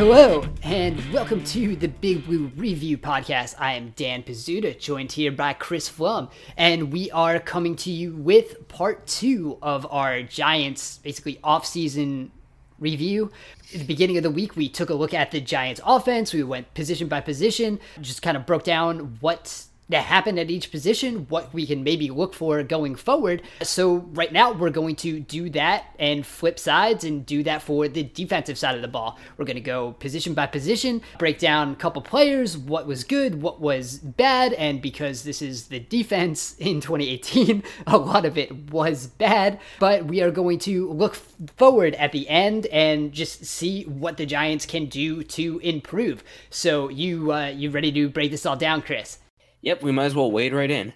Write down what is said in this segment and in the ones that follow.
Hello, and welcome to the Big Blue View Podcast. I am Dan Pizzuta, joined here by Chris Pflum, and we are coming to you with part two of our Giants, basically off-season review. At the beginning of the week, we took a look at the Giants offense. We went position by position, just kind of broke down what that happened at each position, what we can maybe look for going forward. So, right now, we're going to do that and flip sides and do that for the defensive side of the ball. We're going to go position by position, break down a couple players, what was good, what was bad, and because this is the defense in 2018, a lot of it was bad. But we are going to look forward at the end and just see what the Giants can do to improve. So, you uh, you ready to break this all down, Chris? Yep, we might as well wade right in.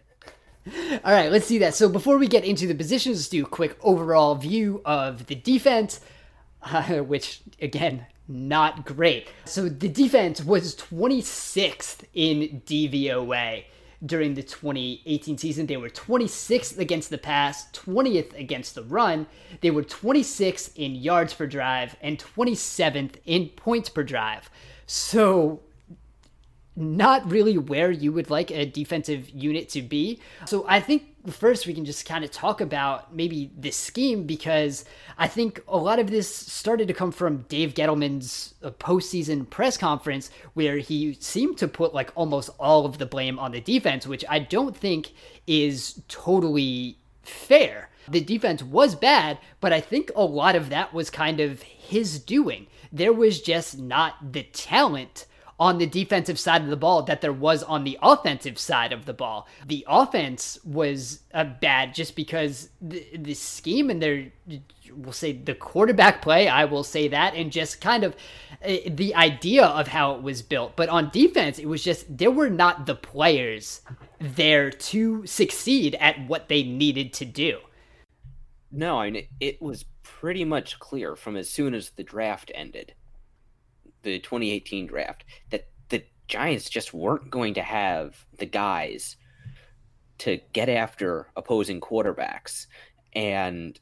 All right, let's see that. So before we get into the positions, let's do a quick overall view of the defense, uh, which again, not great. So the defense was 26th in DVOA during the 2018 season. They were 26th against the pass, 20th against the run. They were 26th in yards per drive and 27th in points per drive. So not really where you would like a defensive unit to be. So I think first we can just kind of talk about maybe this scheme because I think a lot of this started to come from Dave Gettleman's uh, postseason press conference where he seemed to put like almost all of the blame on the defense, which I don't think is totally fair. The defense was bad, but I think a lot of that was kind of his doing. There was just not the talent on the defensive side of the ball that there was on the offensive side of the ball. The offense was uh, bad just because the, the scheme and their, we'll say the quarterback play, I will say that, and just kind of uh, the idea of how it was built. But on defense, it was just there were not the players there to succeed at what they needed to do. No, I mean, it was pretty much clear from as soon as the draft ended the 2018 draft that the Giants just weren't going to have the guys to get after opposing quarterbacks. And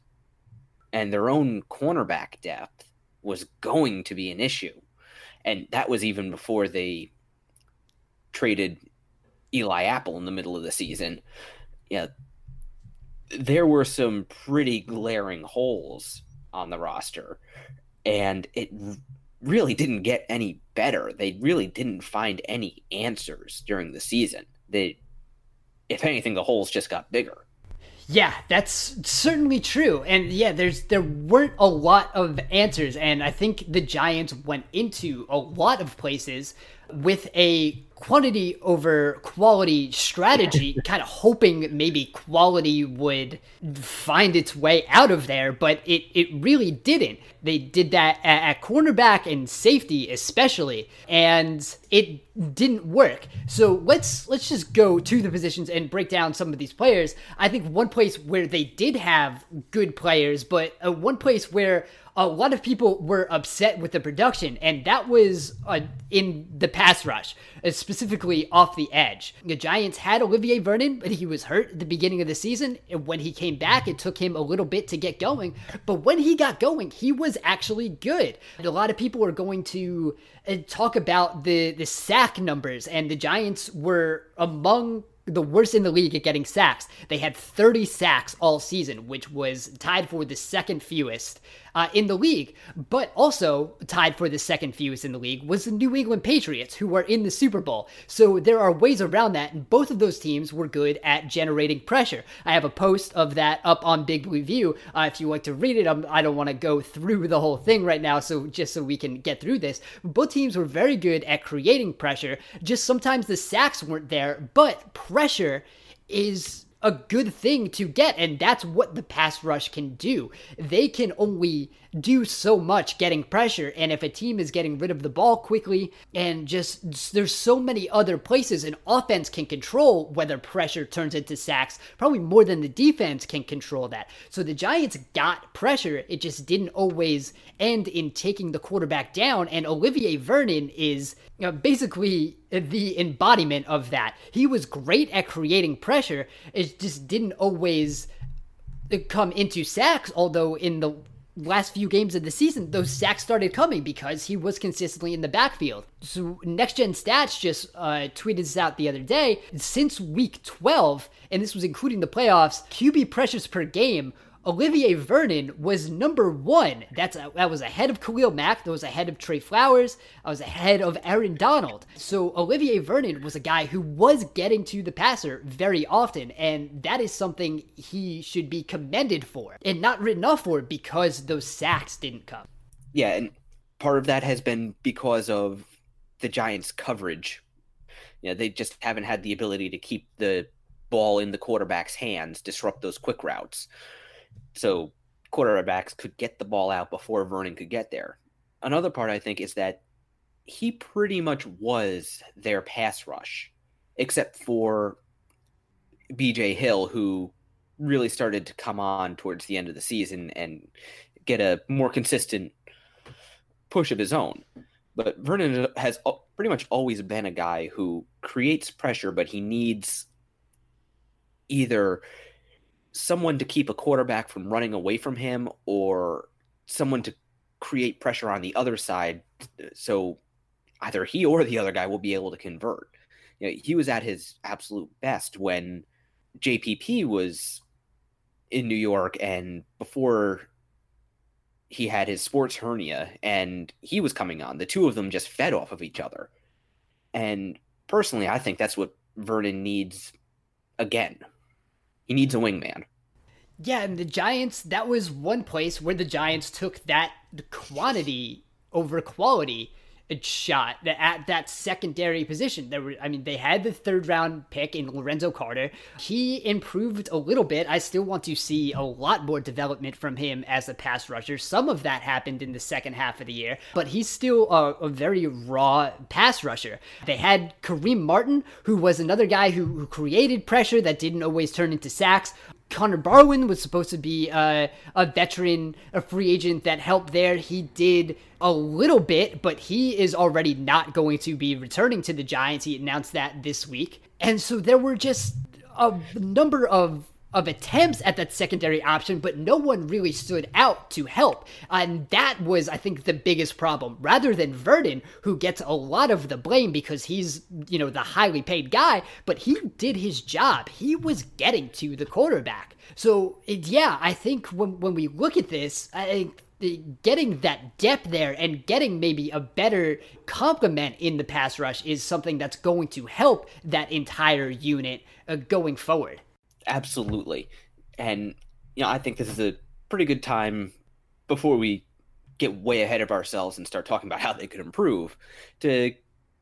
and their own cornerback depth was going to be an issue. And that was even before they traded Eli Apple in the middle of the season. Yeah there were some pretty glaring holes on the roster. And it really didn't get any better. They really didn't find any answers during the season. They, if anything, the holes just got bigger. Yeah, that's certainly true. And yeah, there's there weren't a lot of answers and I think the Giants went into a lot of places with a quantity over quality strategy, kind of hoping maybe quality would find its way out of there, but it, it really didn't. They did that at, at cornerback and safety especially, and it didn't work. So let's let's just go to the positions and break down some of these players. I think one place where they did have good players, but uh, one place where a lot of people were upset with the production, and that was uh, in the pass rush, uh, specifically off the edge. The Giants had Olivier Vernon, but he was hurt at the beginning of the season. And when he came back, it took him a little bit to get going. But when he got going, he was actually good. And a lot of people are going to uh, talk about the, the sack numbers, and the Giants were among the worst in the league at getting sacks. They had 30 sacks all season, which was tied for the second fewest uh, in the league. But also tied for the second fewest in the league was the New England Patriots, who were in the Super Bowl. So there are ways around that, and both of those teams were good at generating pressure. I have a post of that up on Big Blue View. Uh, if you like to read it, I'm, I do not want to go through the whole thing right now, so just so we can get through this. Both teams were very good at creating pressure. Just sometimes the sacks weren't there, but pressure is a good thing to get, and that's what the pass rush can do. They can only do so much getting pressure, and if a team is getting rid of the ball quickly, and just there's so many other places an offense can control whether pressure turns into sacks, probably more than the defense can control that. So the Giants got pressure, it just didn't always end in taking the quarterback down, and Olivier Vernon is you know, basically the embodiment of that. He was great at creating pressure. It just didn't always come into sacks, although in the last few games of the season, those sacks started coming because he was consistently in the backfield. So Next Gen Stats just uh, tweeted this out the other day. Since week 12, and this was including the playoffs, QB pressures per game Olivier Vernon was number one. That's a, that was ahead of Khalil Mack. That was ahead of Trey Flowers. I was ahead of Aaron Donald. So Olivier Vernon was a guy who was getting to the passer very often, and that is something he should be commended for and not written off for because those sacks didn't come. Yeah, and part of that has been because of the Giants' coverage. You know, they just haven't had the ability to keep the ball in the quarterback's hands, disrupt those quick routes so quarterbacks could get the ball out before Vernon could get there. Another part I think is that he pretty much was their pass rush, except for BJ Hill, who really started to come on towards the end of the season and get a more consistent push of his own. But Vernon has pretty much always been a guy who creates pressure, but he needs either someone to keep a quarterback from running away from him or someone to create pressure on the other side so either he or the other guy will be able to convert. You know, he was at his absolute best when JPP was in New York and before he had his sports hernia and he was coming on. The two of them just fed off of each other. And personally, I think that's what Vernon needs again. He needs a wingman. Yeah, and the Giants, that was one place where the Giants took that quantity over quality shot at that secondary position. There were, I mean, they had the third round pick in Lorenzo Carter. He improved a little bit. I still want to see a lot more development from him as a pass rusher. Some of that happened in the second half of the year, but he's still a, a very raw pass rusher. They had Kareem Martin, who was another guy who, who created pressure that didn't always turn into sacks. Connor Barwin was supposed to be uh, a veteran, a free agent that helped there. He did a little bit, but he is already not going to be returning to the Giants. He announced that this week. And so there were just a number of of attempts at that secondary option, but no one really stood out to help. And that was, I think, the biggest problem. Rather than Vernon, who gets a lot of the blame because he's, you know, the highly paid guy, but he did his job. He was getting to the quarterback. So, yeah, I think when, when we look at this, I think getting that depth there and getting maybe a better complement in the pass rush is something that's going to help that entire unit uh, going forward. Absolutely. And, you know, I think this is a pretty good time before we get way ahead of ourselves and start talking about how they could improve to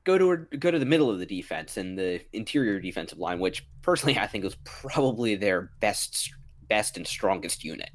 go to go to the middle of the defense and the interior defensive line, which personally I think is probably their best best and strongest unit.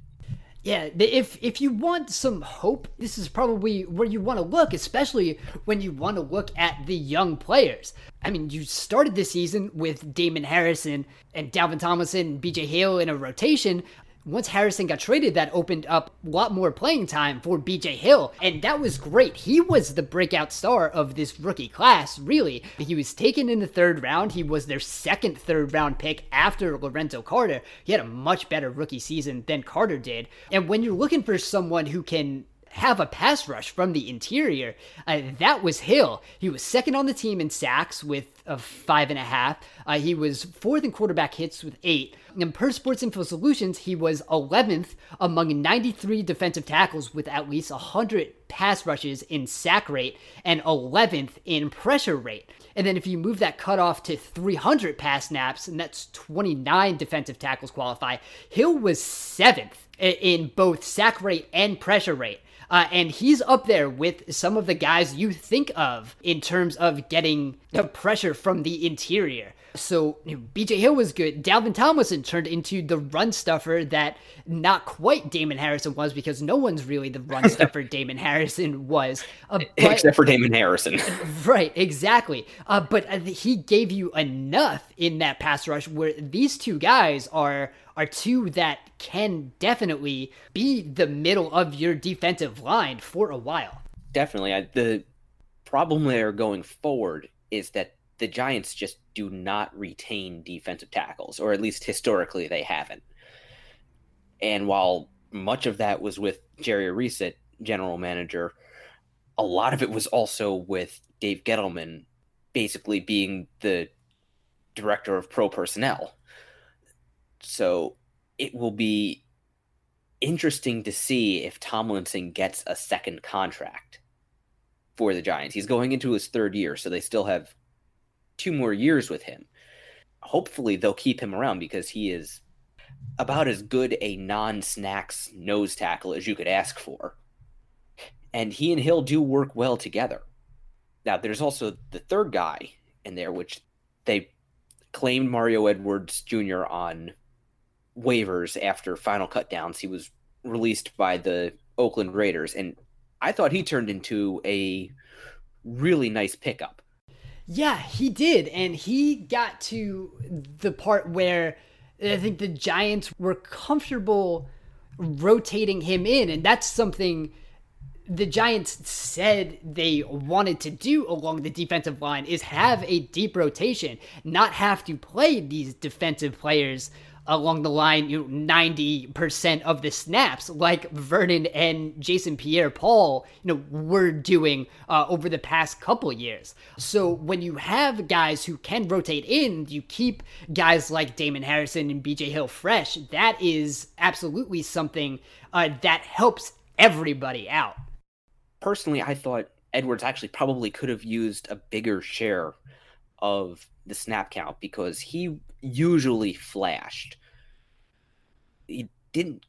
Yeah, if if you want some hope, this is probably where you want to look, especially when you want to look at the young players. I mean, you started the season with Damon Harrison and Dalvin Tomlinson and BJ Hill in a rotation. Once Harrison got traded, that opened up a lot more playing time for BJ Hill. And that was great. He was the breakout star of this rookie class, really. He was taken in the third round. He was their second third round pick after Lorenzo Carter. He had a much better rookie season than Carter did. And when you're looking for someone who can have a pass rush from the interior. Uh, that was Hill. He was second on the team in sacks with a five and a half. Uh, he was fourth in quarterback hits with eight. And per Sports Info Solutions, he was 11th among 93 defensive tackles with at least 100 pass rushes in sack rate and 11th in pressure rate. And then if you move that cutoff to 300 pass snaps, and that's 29 defensive tackles qualify, Hill was seventh in both sack rate and pressure rate. Uh, and he's up there with some of the guys you think of in terms of getting the pressure from the interior. So you know, BJ Hill was good. Dalvin Tomlinson turned into the run stuffer that not quite Damon Harrison was because no one's really the run stuffer Damon Harrison was. Uh, but, Except for Damon Harrison. right, exactly. Uh, but uh, he gave you enough in that pass rush where these two guys are are two that can definitely be the middle of your defensive line for a while. Definitely. I, the problem there going forward is that the Giants just do not retain defensive tackles, or at least historically they haven't. And while much of that was with Jerry Reese, general manager, a lot of it was also with Dave Gettleman basically being the director of pro personnel. So it will be interesting to see if Tomlinson gets a second contract for the Giants. He's going into his third year, so they still have two more years with him. Hopefully, they'll keep him around because he is about as good a non snacks nose tackle as you could ask for. And he and Hill do work well together. Now, there's also the third guy in there, which they claimed Mario Edwards Jr. on waivers after final cutdowns. He was released by the Oakland Raiders, and I thought he turned into a really nice pickup. Yeah, he did. And he got to the part where I think the Giants were comfortable rotating him in. And that's something the Giants said they wanted to do along the defensive line is have a deep rotation, not have to play these defensive players along the line, you know, 90% of the snaps, like Vernon and Jason Pierre Paul, you know, were doing uh, over the past couple years. So when you have guys who can rotate in, you keep guys like Damon Harrison and BJ Hill fresh. That is absolutely something uh, that helps everybody out. Personally, I thought Edwards actually probably could have used a bigger share of the snap count because he usually flashed. He didn't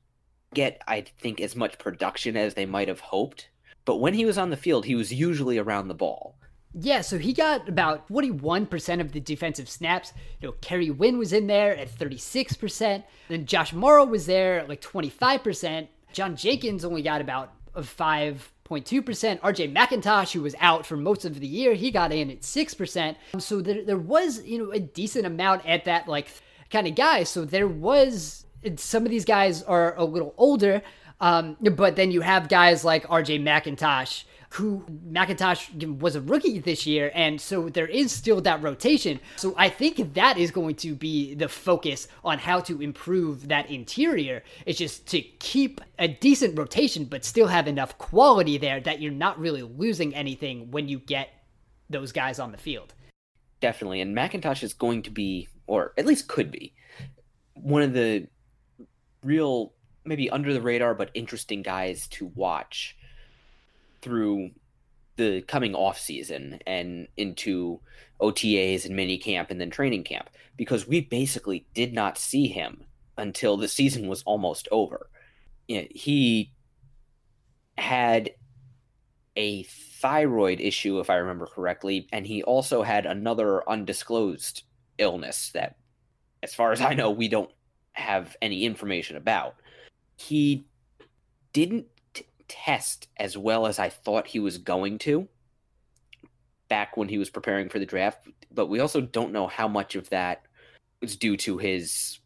get, I think, as much production as they might have hoped. But when he was on the field, he was usually around the ball. Yeah, so he got about 41% of the defensive snaps. You know, Kerry Wynn was in there at 36%. Then Josh Mauro was there at like 25%. John Jenkins only got about 5 0.2%. RJ McIntosh, who was out for most of the year, he got in at 6%. So there, there was, you know, a decent amount at that, like, kind of guy. So there was, some of these guys are a little older, um, but then you have guys like RJ McIntosh, who McIntosh was a rookie this year, and so there is still that rotation. So I think that is going to be the focus on how to improve that interior. It's just to keep a decent rotation, but still have enough quality there that you're not really losing anything when you get those guys on the field. Definitely, and McIntosh is going to be, or at least could be, one of the real maybe under the radar but interesting guys to watch through the coming off season and into OTAs and mini camp and then training camp because we basically did not see him until the season was almost over. You know, he had a thyroid issue, if I remember correctly, and he also had another undisclosed illness that, as far as I know, we don't have any information about. He didn't test as well as I thought he was going to back when he was preparing for the draft, but we also don't know how much of that was due to his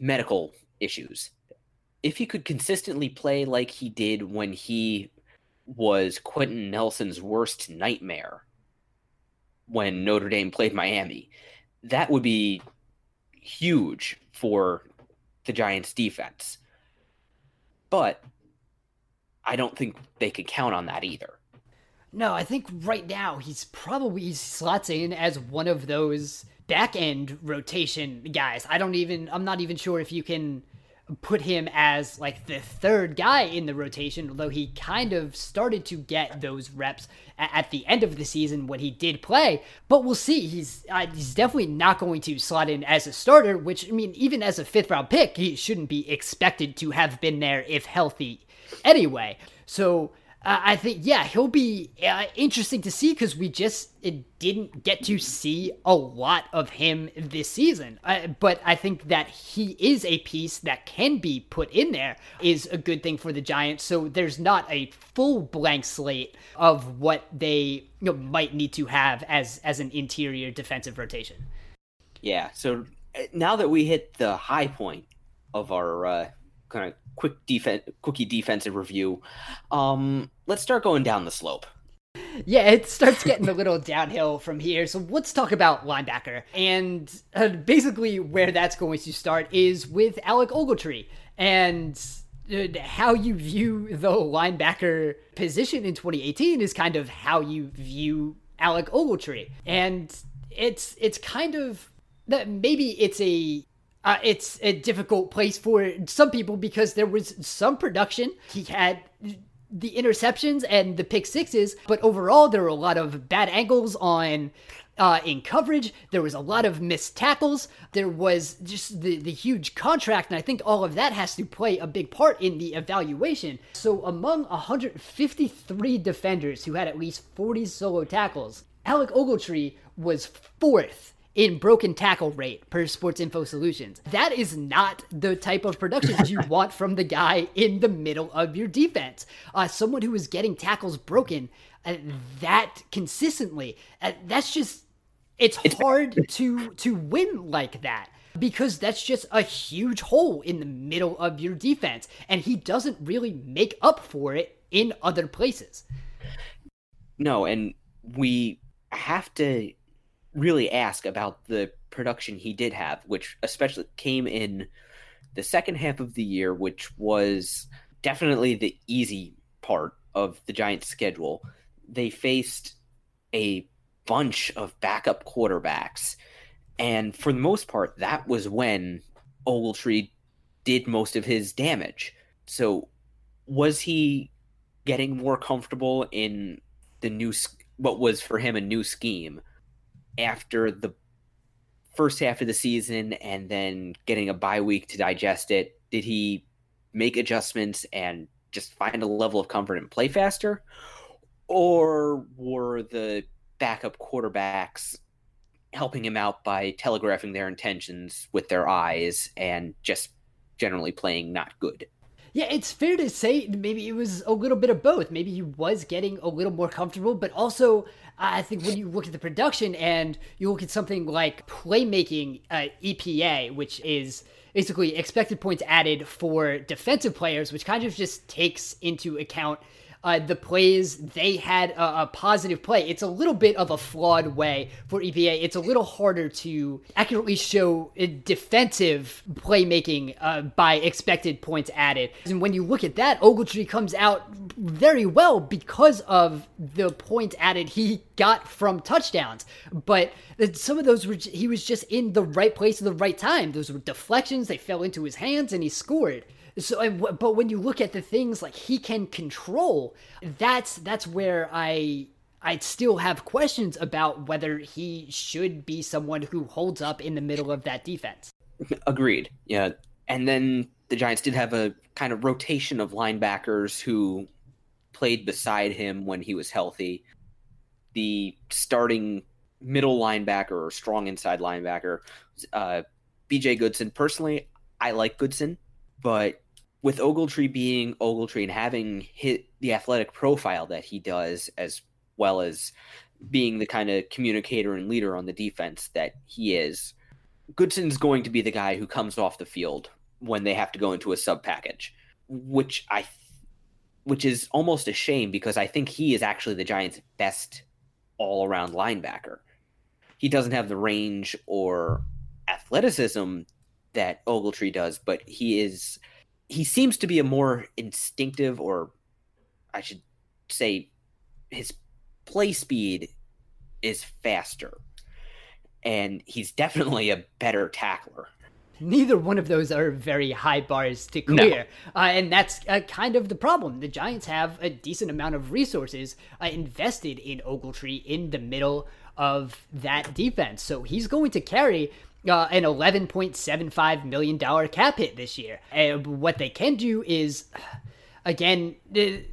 medical issues. if he could consistently play like he did when he was Quenton Nelson's worst nightmare when Notre Dame played Miami, that would be huge for the Giants defense. But I don't think they could count on that either. No, I think right now he's probably slots in as one of those back end rotation guys. I don't even I'm not even sure if you can put him as like the third guy in the rotation, although he kind of started to get those reps at the end of the season when he did play. But we'll see. He's uh, he's definitely not going to slot in as a starter, which I mean, even as a fifth round pick, he shouldn't be expected to have been there if healthy anyway. So uh, I think, yeah, he'll be uh, interesting to see because we just didn't get to see a lot of him this season. Uh, but I think that he is a piece that can be put in there is a good thing for the Giants. So there's not a full blank slate of what they you know, might need to have as as an interior defensive rotation. Yeah. So uh, now that we hit the high point of our uh, kind of quick defense, quickie defensive review. Um, let's start going down the slope. Yeah, it starts getting a little downhill from here. So let's talk about linebacker. And uh, basically, where that's going to start is with Alec Ogletree. And uh, how you view the linebacker position in 2018 is kind of how you view Alec Ogletree. And it's it's kind of that maybe it's a uh, it's a difficult place for some people because there was some production. He had the interceptions and the pick sixes, but overall there were a lot of bad angles on uh, in coverage. There was a lot of missed tackles. There was just the, the huge contract, and I think all of that has to play a big part in the evaluation. So, among 153 defenders who had at least 40 solo tackles, Alec Ogletree was fourth in broken tackle rate per Sports Info Solutions. That is not the type of production you want from the guy in the middle of your defense. Uh, someone who is getting tackles broken uh, that consistently. Uh, that's just it's hard to to win like that because that's just a huge hole in the middle of your defense and he doesn't really make up for it in other places. No, and we have to really ask about the production he did have, which especially came in the second half of the year, which was definitely the easy part of the Giants' schedule. They faced a bunch of backup quarterbacks. And for the most part, that was when Ogletree did most of his damage. So, was he getting more comfortable in the new, what was for him a new scheme? After the first half of the season and then getting a bye week to digest it? Did he make adjustments and just find a level of comfort and play faster? Or were the backup quarterbacks helping him out by telegraphing their intentions with their eyes and just generally playing not good? Yeah, it's fair to say maybe it was a little bit of both. Maybe he was getting a little more comfortable, but also I think when you look at the production and you look at something like playmaking uh, EPA, which is basically expected points added for defensive players, which kind of just takes into account uh, the plays they had a, a, positive play. It's a little bit of a flawed way for EPA. It's a little harder to accurately show defensive playmaking uh, by expected points added. And when you look at that, Ogletree comes out very well because of the points added he got from touchdowns. But some of those were he was just in the right place at the right time. Those were deflections. They fell into his hands and he scored. So, but when you look at the things like he can control, that's that's where I I still have questions about whether he should be someone who holds up in the middle of that defense. Agreed. Yeah, and then the Giants did have a kind of rotation of linebackers who played beside him when he was healthy. The starting middle linebacker or strong inside linebacker, uh, BJ Goodson. Personally, I like Goodson, but with Ogletree being Ogletree and having hit the athletic profile that he does, as well as being the kind of communicator and leader on the defense that he is, Goodson's going to be the guy who comes off the field when they have to go into a sub package, which I which is almost a shame because I think he is actually the Giants' best all around linebacker. He doesn't have the range or athleticism that Ogletree does, but he is he seems to be a more instinctive or I should say his play speed is faster. And he's definitely a better tackler. Neither one of those are very high bars to clear. No. Uh, and that's uh, kind of the problem. The Giants have a decent amount of resources uh, invested in Ogletree in the middle of that defense. So he's going to carry uh, an $11.75 million cap hit this year. And what they can do is, again,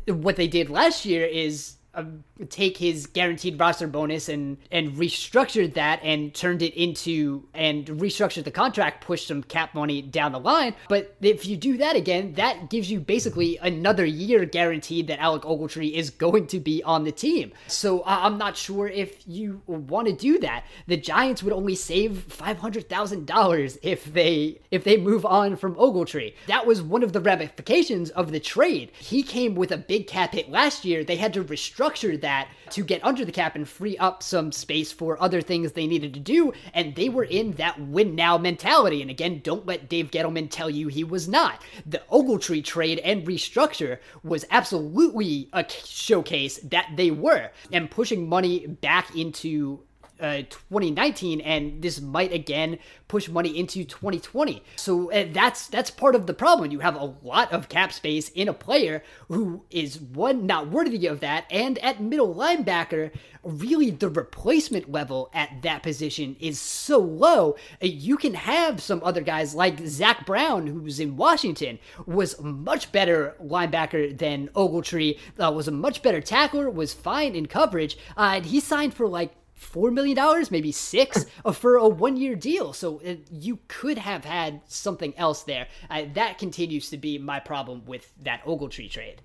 what they did last year is Um, take his guaranteed roster bonus and and restructured that and turned it into and restructured the contract, pushed some cap money down the line. But if you do that again, that gives you basically another year guaranteed that Alec Ogletree is going to be on the team. So I'm not sure if you want to do that. The Giants would only save five hundred thousand dollars if they if they move on from Ogletree. That was one of the ramifications of the trade. He came with a big cap hit last year. They had to restructure structure that to get under the cap and free up some space for other things they needed to do. And they were in that win now mentality. And again, don't let Dave Gettleman tell you he was not. The Ogletree trade and restructure was absolutely a showcase that they were and pushing money back into uh, 2019, and this might again push money into 2020. So uh, that's that's part of the problem. You have a lot of cap space in a player who is one not worthy of that, and at middle linebacker, really the replacement level at that position is so low. Uh, you can have some other guys like Zach Brown, who's in Washington, was much better linebacker than Ogletree, uh, was a much better tackler, was fine in coverage, uh, and he signed for like four million dollars, maybe six, for a one-year deal. So uh, you could have had something else there. Uh, that continues to be my problem with that Ogletree trade.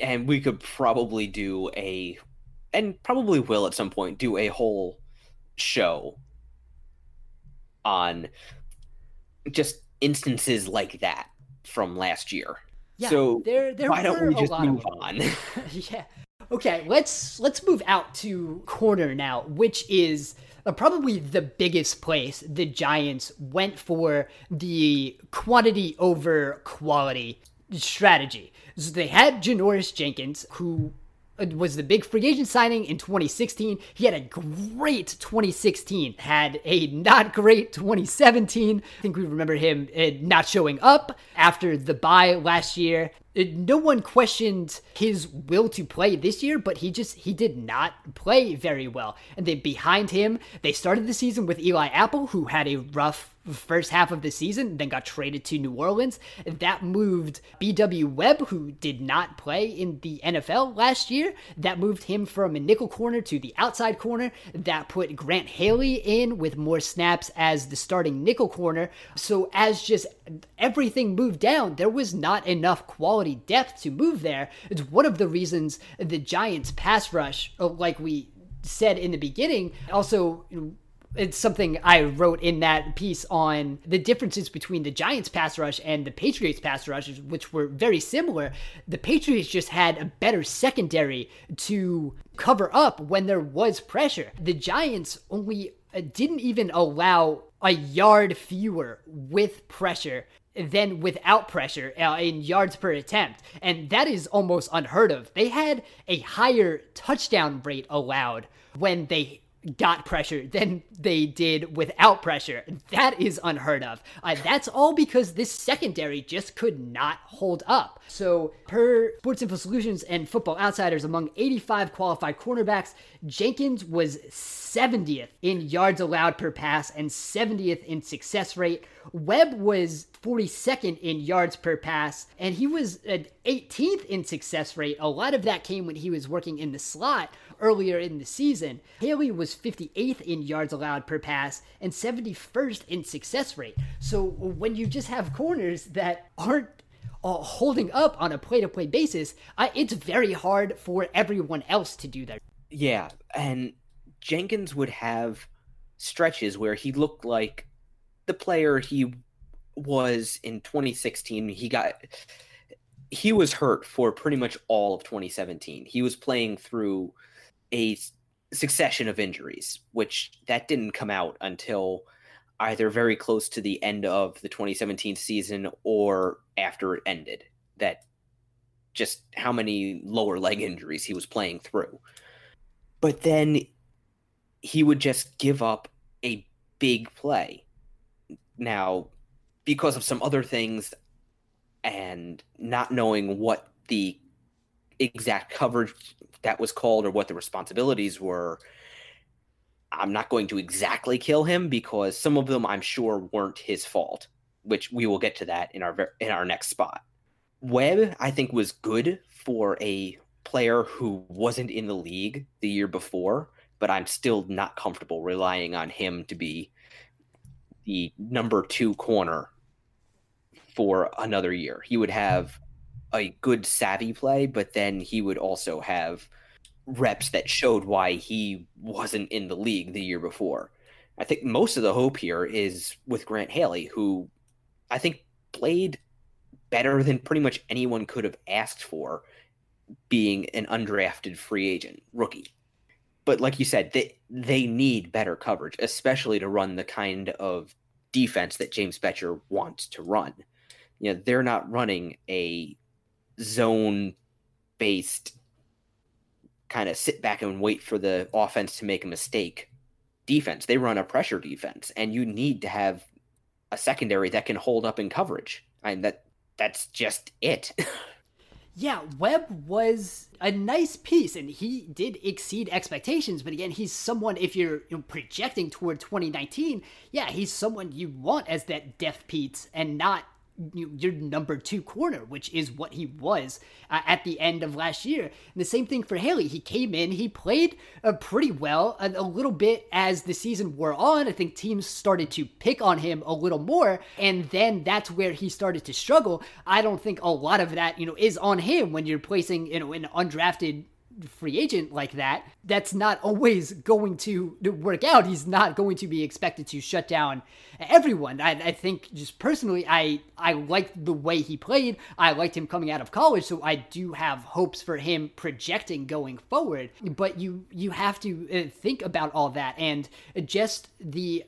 And we could probably do a, and probably will at some point do a whole show on just instances like that from last year. Yeah, so there, there why don't we just move on? yeah, Okay, let's let's move out to corner now, which is uh, probably the biggest place the Giants went for the quantity over quality strategy. So they had Janoris Jenkins, who was the big free agent signing in 2016. He had a great 2016, had a not great 2017. I think we remember him uh, not showing up after the bye last year no one questioned his will to play this year, but he just he did not play very well. And then behind him, they started the season with Eli Apple, who had a rough first half of the season, then got traded to New Orleans. That moved BW Webb, who did not play in the NFL last year. That moved him from a nickel corner to the outside corner. That put Grant Haley in with more snaps as the starting nickel corner. So as just everything moved down, there was not enough quality depth to move there. It's one of the reasons the Giants pass rush, uh, like we said in the beginning, also it's something I wrote in that piece on the differences between the Giants pass rush and the Patriots pass rush, which were very similar. The Patriots just had a better secondary to cover up when there was pressure. The Giants only uh, didn't even allow a yard fewer with pressure than without pressure uh, in yards per attempt. And that is almost unheard of. They had a higher touchdown rate allowed when they got pressure than they did without pressure. That is unheard of. Uh, that's all because this secondary just could not hold up. So, per Sports Info Solutions and Football Outsiders, among 85 qualified cornerbacks, Jenkins was 70th in yards allowed per pass and 70th in success rate. Webb was 42nd in yards per pass, and he was an 18th in success rate. A lot of that came when he was working in the slot earlier in the season. Haley was 58th in yards allowed per pass and 71st in success rate. So when you just have corners that aren't uh, holding up on a play to play basis, uh, it's very hard for everyone else to do that. Yeah, and Jenkins would have stretches where he looked like the player he was in 2016. He got he was hurt for pretty much all of 2017. He was playing through a succession of injuries, which that didn't come out until either very close to the end of the 2017 season or after it ended. That just how many lower leg injuries he was playing through. But then he would just give up a big play. Now, because of some other things and not knowing what the exact coverage that was called or what the responsibilities were, I'm not going to exactly kill him because some of them I'm sure weren't his fault, which we will get to that in our in our next spot. Webb, I think, was good for a player who wasn't in the league the year before, but I'm still not comfortable relying on him to be the number two corner for another year. He would have a good savvy play, but then he would also have reps that showed why he wasn't in the league the year before. I think most of the hope here is with Grant Haley, who I think played better than pretty much anyone could have asked for being an undrafted free agent rookie. But like you said, they they need better coverage, especially to run the kind of defense that James Bettcher wants to run. You know, they're not running a zone based kind of sit back and wait for the offense to make a mistake defense. They run a pressure defense, and you need to have a secondary that can hold up in coverage. I And that that's just it. yeah, Webb was a nice piece and he did exceed expectations. But again, he's someone, if you're you know, projecting toward 2019, yeah, he's someone you want as that depth piece and not your number two corner, which is what he was uh, at the end of last year. And the same thing for Haley. He came in, he played uh, pretty well a, a, little bit as the season wore on. I think teams started to pick on him a little more, and then that's where he started to struggle. I don't think a lot of that, you know, is on him when you're placing, you know, an undrafted free agent like that, that's not always going to work out. He's not going to be expected to shut down everyone. I, I think just personally, I I liked the way he played. I liked him coming out of college, so I do have hopes for him projecting going forward. But you you have to uh, think about all that and just the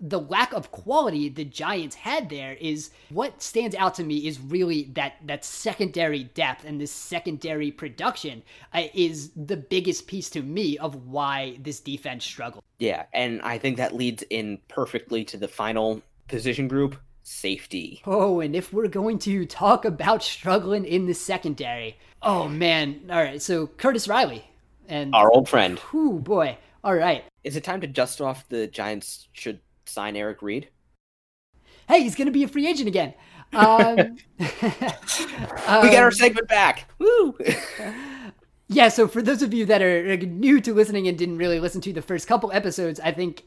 the lack of quality the Giants had there is what stands out to me is really that that secondary depth and this secondary production uh, is the biggest piece to me of why this defense struggled. Yeah, and I think that leads in perfectly to the final position group, safety. Oh, and if we're going to talk about struggling in the secondary, oh man, all right. So Curtis Riley and our old friend. Oh boy. All right. Is it time to dust off the Giants should sign Eric Reid? Hey, he's going to be a free agent again. Um, we got our um, segment back. Woo! yeah, so for those of you that are new to listening and didn't really listen to the first couple episodes, I think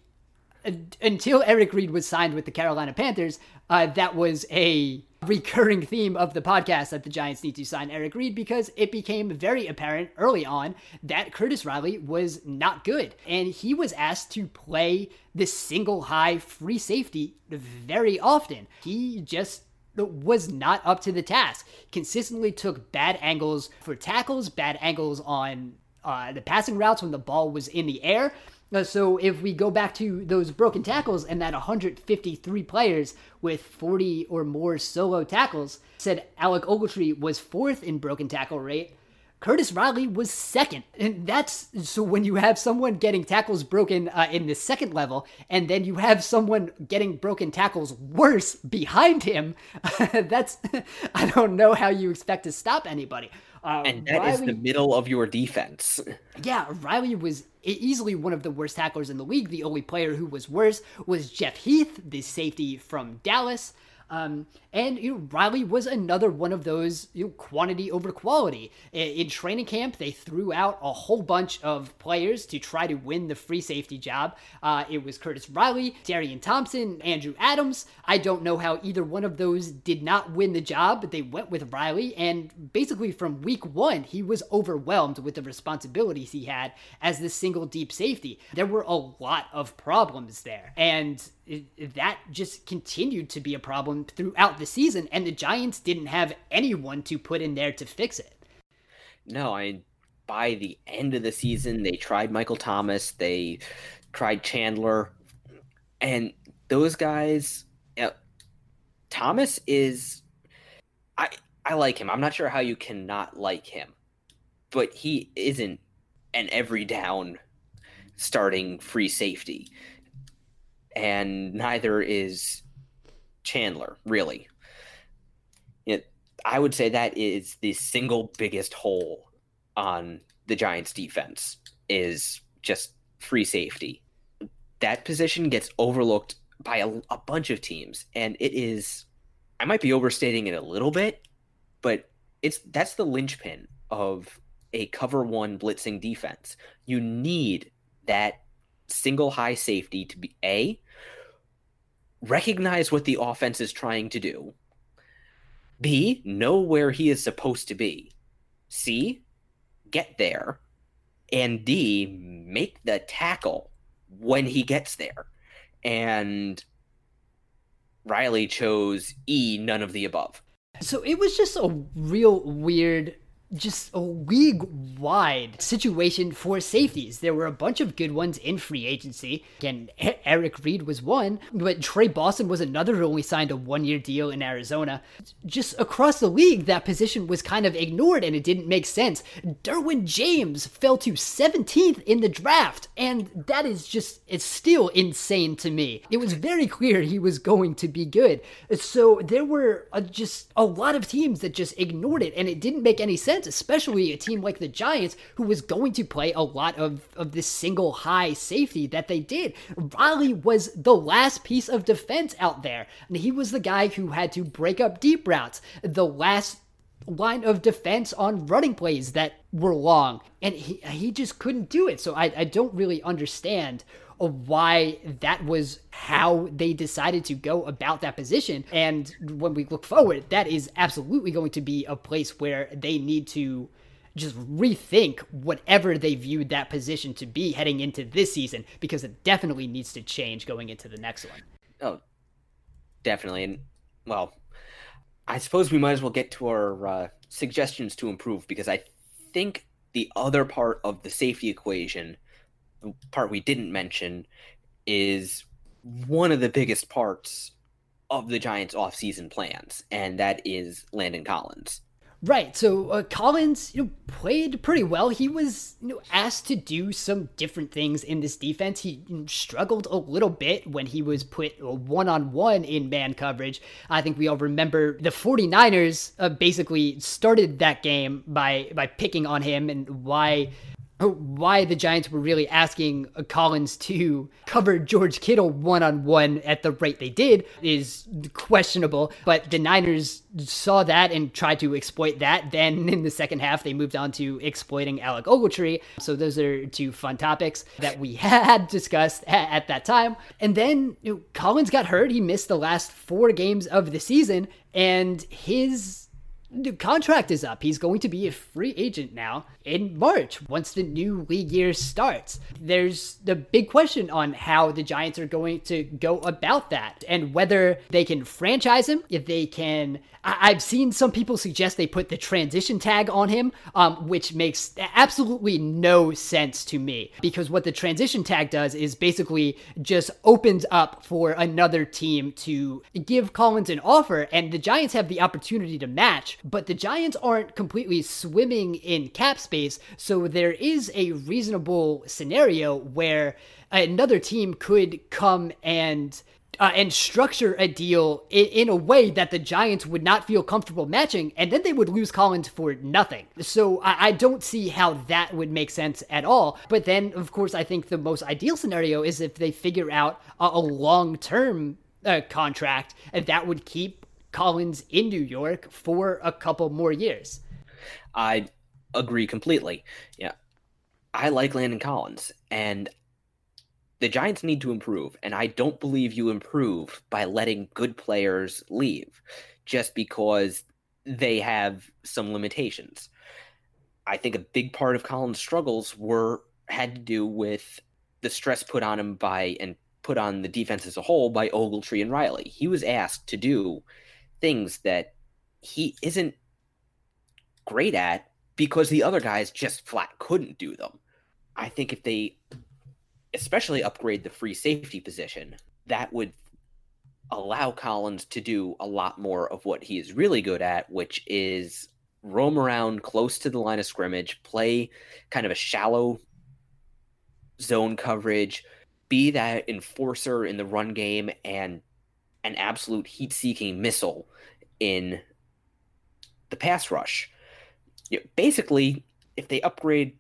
until Eric Reid was signed with the Carolina Panthers, uh, that was a recurring theme of the podcast that the Giants need to sign Eric Reid because it became very apparent early on that Curtis Riley was not good. And he was asked to play the single high free safety very often. He just was not up to the task. Consistently took bad angles for tackles, bad angles on uh, the passing routes when the ball was in the air. Uh, so if we go back to those broken tackles and that 153 players with 40 or more solo tackles, said Alec Ogletree was fourth in broken tackle rate. Curtis Riley was second. And that's so when you have someone getting tackles broken uh, in the second level, and then you have someone getting broken tackles worse behind him, that's, I don't know how you expect to stop anybody. Uh, and that Riley, is the middle of your defense. Yeah, Riley was easily one of the worst tacklers in the league. The only player who was worse was Jeff Heath, the safety from Dallas. Um, and you know, Riley was another one of those you know, quantity over quality. In, in, training camp, they threw out a whole bunch of players to try to win the free safety job. Uh, it was Curtis Riley, Darian Thompson, Andrew Adams. I don't know how either one of those did not win the job, but they went with Riley. And basically, from week one, he was overwhelmed with the responsibilities he had as the single deep safety. There were a lot of problems there. And that just continued to be a problem throughout the season, and the Giants didn't have anyone to put in there to fix it. No, I by the end of the season, they tried Michael Thomas, they tried Chandler, and those guys. You know, Thomas is, I I like him. I'm not sure how you cannot like him, but he isn't an every down starting free safety, and neither is Chandler really. It, I would say that is the single biggest hole on the Giants defense is just free safety. That position gets overlooked by a, a, bunch of teams and it is I might be overstating it a little bit, but it's that's the linchpin of a cover one blitzing defense. You need that single high safety to be a recognize what the offense is trying to do. B know where he is supposed to be. C get there, and D, make the tackle when he gets there. And Riley chose E, none of the above. So it was just a real weird just a league wide situation for safeties. There were a bunch of good ones in free agency. Again, Eric Reid was one, but Tre Boston was another who only signed a one year deal in Arizona. Just across the league, that position was kind of ignored and it didn't make sense. Derwin James fell to 17th in the draft, and that is just, it's still insane to me. It was very clear he was going to be good. So there were a, just a lot of teams that just ignored it, and it didn't make any sense especially a team like the Giants, who was going to play a lot of, of this single high safety that they did. Riley was the last piece of defense out there, and he was the guy who had to break up deep routes, the last line of defense on running plays that were long, and he, he just couldn't do it. So I, I don't really understand why that was how they decided to go about that position. And when we look forward, that is absolutely going to be a place where they need to just rethink whatever they viewed that position to be heading into this season because it definitely needs to change going into the next one. Oh, definitely. And well, I suppose we might as well get to our uh, suggestions to improve because I think the other part of the safety equation the part we didn't mention is one of the biggest parts of the Giants' offseason plans, and that is Landon Collins. Right. So uh, Collins, you know, played pretty well. He was you know, asked to do some different things in this defense. He you know, struggled a little bit when he was put one on one in man coverage. I think we all remember the 49ers uh, basically started that game by by picking on him and why why the Giants were really asking Collins to cover George Kittle one on one at the rate they did is questionable. But the Niners saw that and tried to exploit that. Then in the second half, they moved on to exploiting Alec Ogletree. So those are two fun topics that we had discussed at that time. And then you know, Collins got hurt. He missed the last four games of the season, and his the contract is up. He's going to be a free agent now in March once the new league year starts. There's the big question on how the Giants are going to go about that and whether they can franchise him, if they can. I- have seen some people suggest they put the transition tag on him, um, which makes absolutely no sense to me because what the transition tag does is basically just opens up for another team to give Collins an offer, and the Giants have the opportunity to match but the Giants aren't completely swimming in cap space, so there is a reasonable scenario where another team could come and uh, and structure a deal in, in, a way that the Giants would not feel comfortable matching, and then they would lose Collins for nothing. So I, I, don't see how that would make sense at all. But then, of course, I think the most ideal scenario is if they figure out a, a long term uh, contract, and that would keep Collins in New York for a couple more years. I agree completely. Yeah. I like Landon Collins, and the Giants need to improve. And I don't believe you improve by letting good players leave just because they have some limitations. I think a big part of Collins' struggles were had to do with the stress put on him by and put on the defense as a whole by Ogletree and Riley. He was asked to do things that he isn't great at because the other guys just flat couldn't do them. I think if they especially upgrade the free safety position, that would allow Collins to do a lot more of what he is really good at, which is roam around close to the line of scrimmage, play kind of a shallow zone coverage, be that enforcer in the run game and an absolute heat seeking missile in the pass rush. You know, basically, if they upgrade,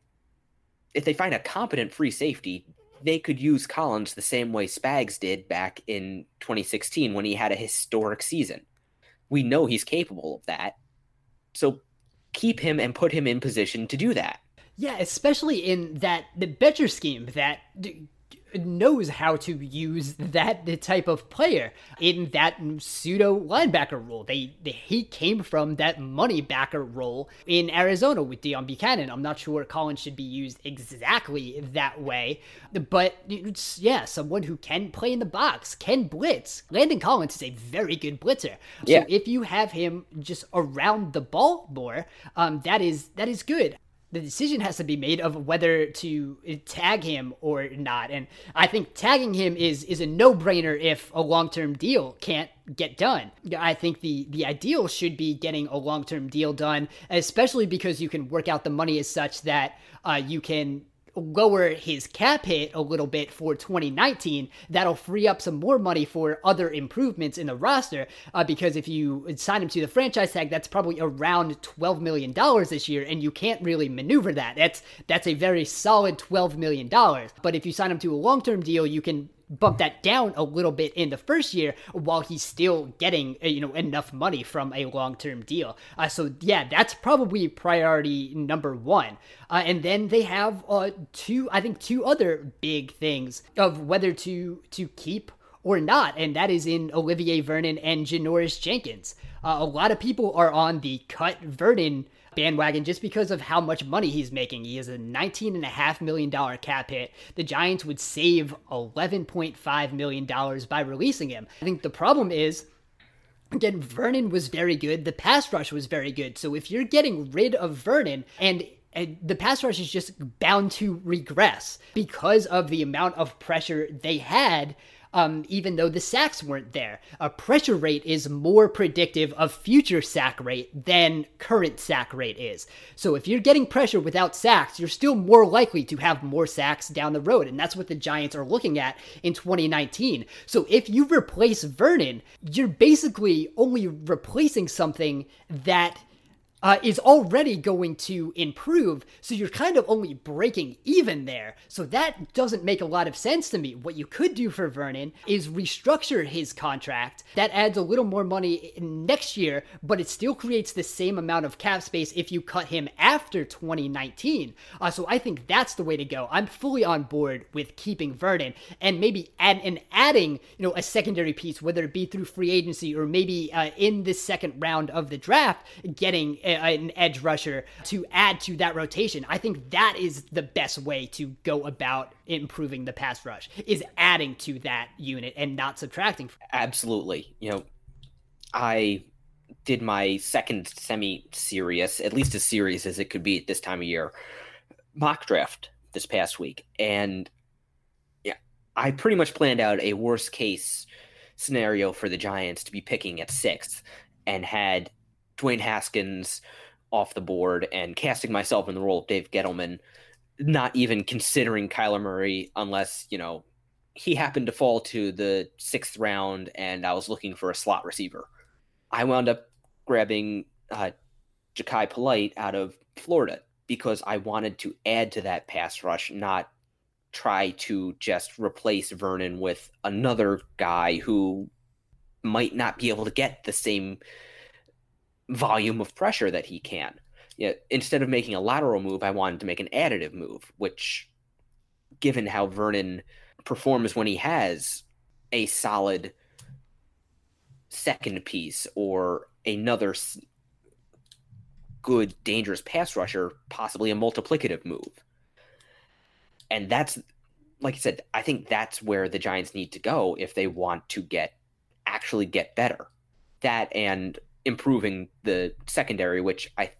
if they find a competent free safety, they could use Collins the same way Spags did back in 2016 when he had a historic season. We know he's capable of that. So keep him and put him in position to do that. Yeah, especially in that the Bettcher scheme that knows how to use that type of player in that pseudo linebacker role. They, they, he came from that money backer role in Arizona with Deone Bucannon. I'm not sure Collins should be used exactly that way, but yeah, someone who can play in the box, can blitz. Landon Collins is a very good blitzer. So yeah. if you have him just around the ball more, um, that is that is good the decision has to be made of whether to tag him or not. And I think tagging him is is a no brainer if a long term deal can't get done. I think the the ideal should be getting a long term deal done, especially because you can work out the money as such that uh, you can lower his cap hit a little bit for 2019, that'll free up some more money for other improvements in the roster. Uh, because if you sign him to the franchise tag, that's probably around $12 million this year, and you can't really maneuver that. That's that's a very solid $12 million. But if you sign him to a long term deal, you can bump that down a little bit in the first year while he's still getting uh, you know enough money from a long-term deal. Uh, so yeah that's probably priority number one. Uh, and then they have uh, two i think two other big things of whether to to keep or not and that is in olivier vernon and janoris jenkins. Uh, a lot of people are on the cut vernon bandwagon just because of how much money he's making. He has a $19.5 million cap hit. The Giants would save $11.5 million by releasing him. I think the problem is. Again, Vernon was very good. The pass rush was very good. So if you're getting rid of Vernon and and the pass rush is just bound to regress because of the amount of pressure they had um, even though the sacks weren't there. A pressure rate is more predictive of future sack rate than current sack rate is. So if you're getting pressure without sacks, you're still more likely to have more sacks down the road. And that's what the Giants are looking at in 2019. So if you replace Vernon, you're basically only replacing something that uh, is already going to improve. So you're kind of only breaking even there. So that doesn't make a lot of sense to me. What you could do for Vernon is restructure his contract. That adds a little more money next year, but it still creates the same amount of cap space if you cut him after 2019. Uh, so I think that's the way to go. I'm fully on board with keeping Vernon and maybe add and adding, you know, a secondary piece, whether it be through free agency or maybe uh, in the second round of the draft, getting an edge rusher to add to that rotation. I think that is the best way to go about improving the pass rush is adding to that unit and not subtracting. Absolutely. You know, I did my second semi serious, at least as serious as it could be at this time of year, mock draft this past week. And yeah, I pretty much planned out a worst case scenario for the Giants to be picking at sixth and had Dwayne Haskins off the board and casting myself in the role of Dave Gettleman, not even considering Kyler Murray unless, you know, he happened to fall to the sixth round and I was looking for a slot receiver. I wound up grabbing uh, Jachai Polite out of Florida because I wanted to add to that pass rush, not try to just replace Vernon with another guy who might not be able to get the same volume of pressure that he can. Yeah, instead of making a lateral move, I wanted to make an additive move, which, given how Vernon performs when he has a solid second piece or another good, dangerous pass rusher, possibly a multiplicative move. And that's like I said, I think that's where the Giants need to go if they want to get actually get better. That and improving the secondary, which I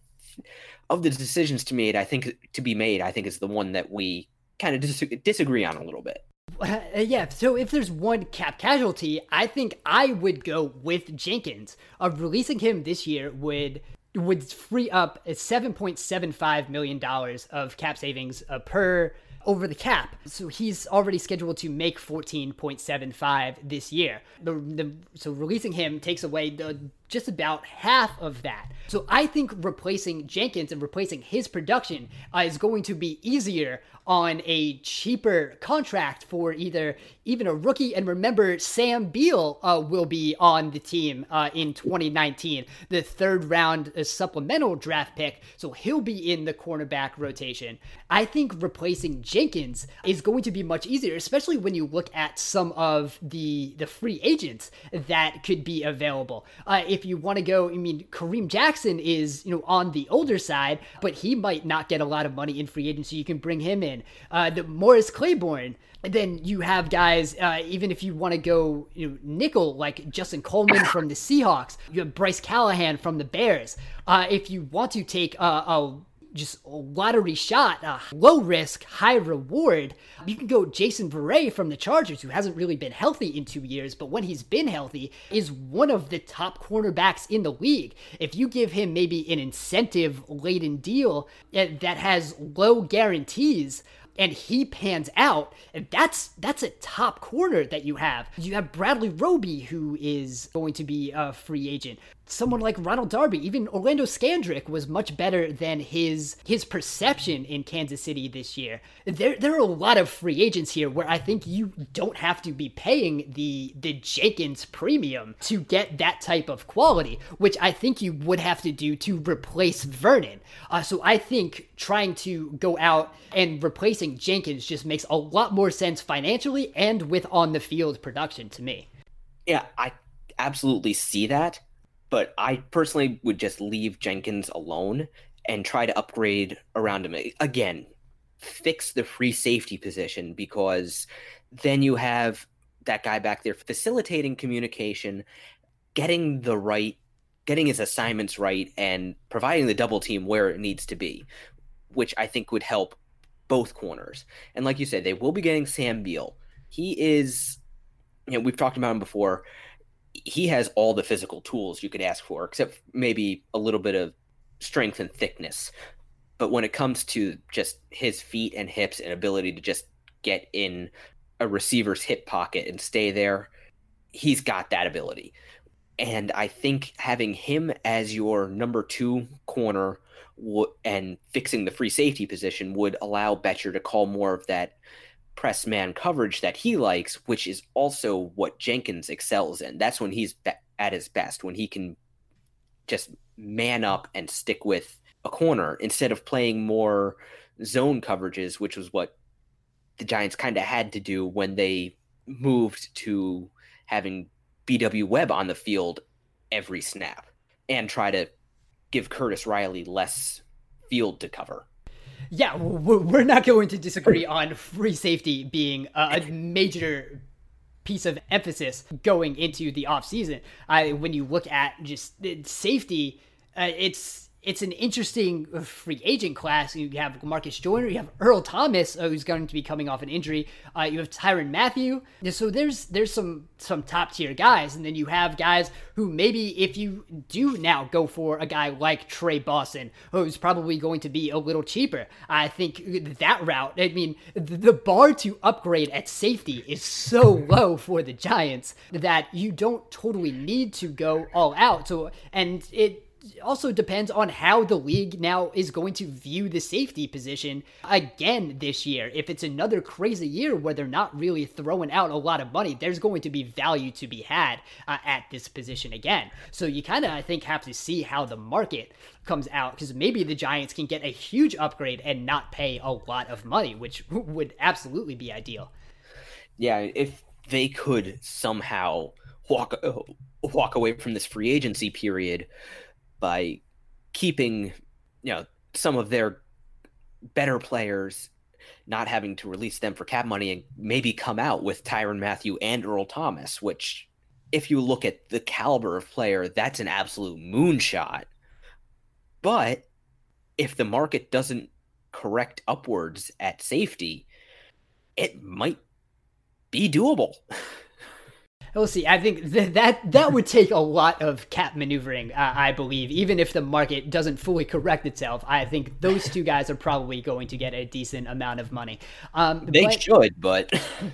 of the decisions to made, I think to be made, I think is the one that we kind of dis- disagree on a little bit. Uh, yeah, so if there's one cap casualty, I think I would go with Jenkins. Uh, releasing him this year would would free up $7.75 million of cap savings uh, per over the cap. So he's already scheduled to make 14.75 this year. The, the, so releasing him takes away the just about half of that. So I think replacing Jenkins and replacing his production uh, is going to be easier on a cheaper contract for either even a rookie. And remember, Sam Beal uh, will be on the team uh, in 2019, the third round uh, supplemental draft pick. So he'll be in the cornerback rotation. I think replacing Jenkins is going to be much easier, especially when you look at some of the the free agents that could be available. Uh, if you want to go, I mean, Kareem Jackson is you know on the older side, but he might not get a lot of money in free agency. You can bring him in. Uh, the Morris Claiborne then you have guys, uh, even if you want to go you know, nickel, like Justin Coleman from the Seahawks, you have Bryce Callahan from the Bears. Uh, if you want to take a, a just a lottery shot, low risk, high reward. You can go Jason Verrett from the Chargers, who hasn't really been healthy in two years, but when he's been healthy, is one of the top cornerbacks in the league. If you give him maybe an incentive laden deal uh, that has low guarantees, and he pans out, and that's that's a top corner that you have. You have Bradley Roby, who is going to be a free agent someone like Ronald Darby, even Orlando Scandrick was much better than his his perception in Kansas City this year. There there are a lot of free agents here where I think you don't have to be paying the the Jenkins premium to get that type of quality, which I think you would have to do to replace Vernon. Uh, so I think trying to go out and replacing Jenkins just makes a lot more sense financially and with on the field production to me. Yeah, I absolutely see that but I personally would just leave Jenkins alone and try to upgrade around him. Again, fix the free safety position because then you have that guy back there facilitating communication, getting the right, getting his assignments right, and providing the double team where it needs to be, which I think would help both corners. And like you said, they will be getting Sam Beal. He is, you know, we've talked about him before he has all the physical tools you could ask for, except maybe a little bit of strength and thickness. But when it comes to just his feet and hips and ability to just get in a receiver's hip pocket and stay there, he's got that ability. And I think having him as your number two corner and fixing the free safety position would allow Bettcher to call more of that press man coverage that he likes, which is also what Jenkins excels in. That's when he's be- at his best, when he can just man up and stick with a corner instead of playing more zone coverages, which was what the Giants kind of had to do when they moved to having BW Webb on the field every snap and try to give Curtis Riley less field to cover yeah, we're not going to disagree on free safety being a major piece of emphasis going into the offseason. I when you look at just safety, uh, it's it's an interesting free agent class. You have Marcus Joyner, you have Earl Thomas, uh, who's going to be coming off an injury. Uh, you have Tyrann Mathieu. So there's there's some some top tier guys, and then you have guys who maybe if you do now go for a guy like Tre Boston, who's probably going to be a little cheaper. I think that route. I mean, the bar to upgrade at safety is so low for the Giants that you don't totally need to go all out. So and it also depends on how the league now is going to view the safety position again this year. If it's another crazy year where they're not really throwing out a lot of money, there's going to be value to be had uh, at this position again. So you kind of, I think, have to see how the market comes out because maybe the Giants can get a huge upgrade and not pay a lot of money, which would absolutely be ideal. Yeah, if they could somehow walk walk away from this free agency period by keeping you know some of their better players not having to release them for cap money and maybe come out with Tyrann Mathieu and Earl Thomas, which, if you look at the caliber of player, that's an absolute moonshot. But if the market doesn't correct upwards at safety, it might be doable. We'll see. I think th- that that would take a lot of cap maneuvering, uh, I believe. Even if the market doesn't fully correct itself, I think those two guys are probably going to get a decent amount of money. Um, they but, should, but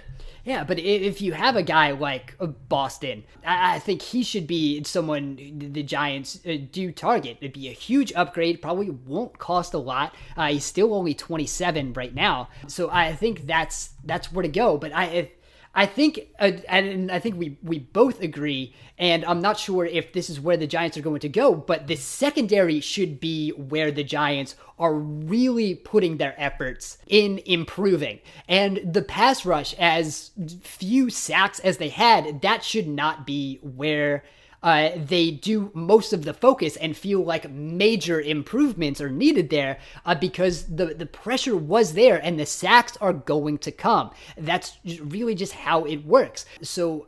yeah, but if you have a guy like uh, Boston, I, think he should be someone the Giants uh, do target. It'd be a huge upgrade. Probably won't cost a lot. Uh, he's still only 27 right now, so I think that's that's where to go. But I I think, uh, and I think we we both agree, and I'm not sure if this is where the Giants are going to go, but the secondary should be where the Giants are really putting their efforts in improving. And the pass rush, as few sacks as they had, that should not be where uh, they do most of the focus and feel like major improvements are needed there uh, because the, the pressure was there and the sacks are going to come. That's really just how it works. So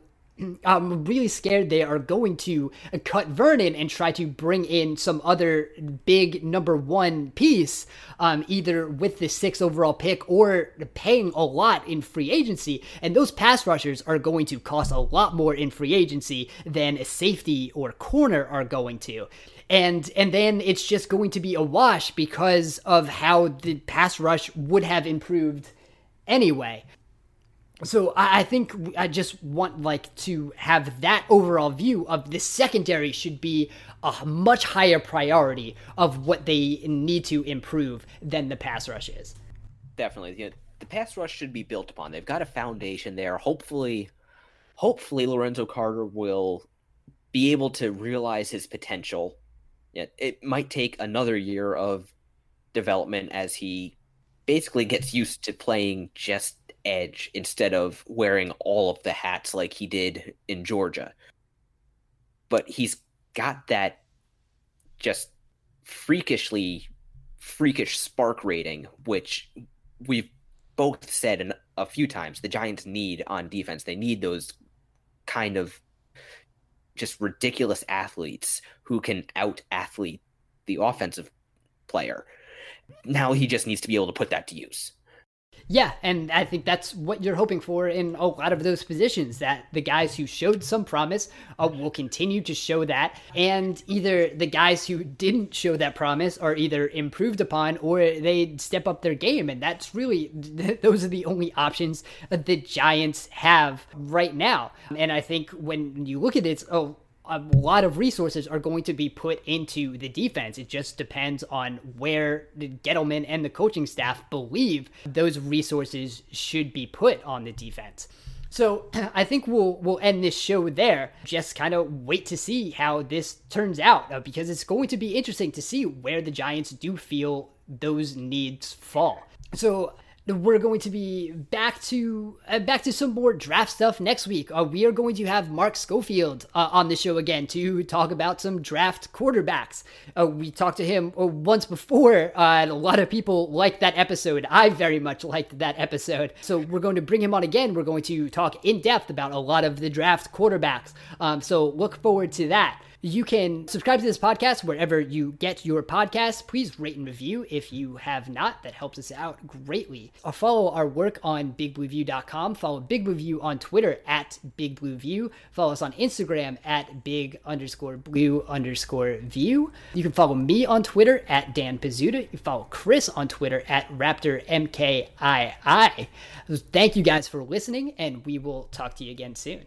I'm really scared they are going to cut Vernon and try to bring in some other big number one piece, um, either with the sixth overall pick or paying a lot in free agency. And those pass rushers are going to cost a lot more in free agency than a safety or corner are going to and and then it's just going to be a wash because of how the pass rush would have improved anyway so I, think I just want like to have that overall view of the secondary should be a much higher priority of what they need to improve than the pass rush is. Definitely, yeah, the pass rush should be built upon. They've got a foundation there. Hopefully, hopefully Lorenzo Carter will be able to realize his potential. Yeah, it might take another year of development as he basically gets used to playing just edge instead of wearing all of the hats like he did in Georgia. But he's got that just freakishly freakish SPARQ rating, which we've both said in a few times the Giants need on defense. They need those kind of just ridiculous athletes who can out athlete the offensive player. Now he just needs to be able to put that to use. Yeah, and I think that's what you're hoping for in a lot of those positions that the guys who showed some promise uh, will continue to show that, and either the guys who didn't show that promise are either improved upon or they step up their game. And that's really, those are the only options the Giants have right now. And I think when you look at it, oh, a lot of resources are going to be put into the defense. It just depends on where the Gettleman and the coaching staff believe those resources should be put on the defense. So I think we'll we'll end this show there. Just kind of wait to see how this turns out uh, because it's going to be interesting to see where the Giants do feel those needs fall. So we're going to be back to uh, back to some more draft stuff next week. Uh, we are going to have Mark Schofield uh, on the show again to talk about some draft quarterbacks. Uh, we talked to him uh, once before, uh, and a lot of people liked that episode. I very much liked that episode. So we're going to bring him on again. We're going to talk in depth about a lot of the draft quarterbacks. Um, so look forward to that. You can subscribe to this podcast wherever you get your podcasts. Please rate and review if you have not. That helps us out greatly. Or follow our work on bigblueview.com. Follow Big Blue View on Twitter at Big Blue View. Follow us on Instagram at Big underscore Blue underscore View. You can follow me on Twitter at Dan Pizzuta. You follow Chris on Twitter at Raptor MKII. Thank you guys for listening, and we will talk to you again soon.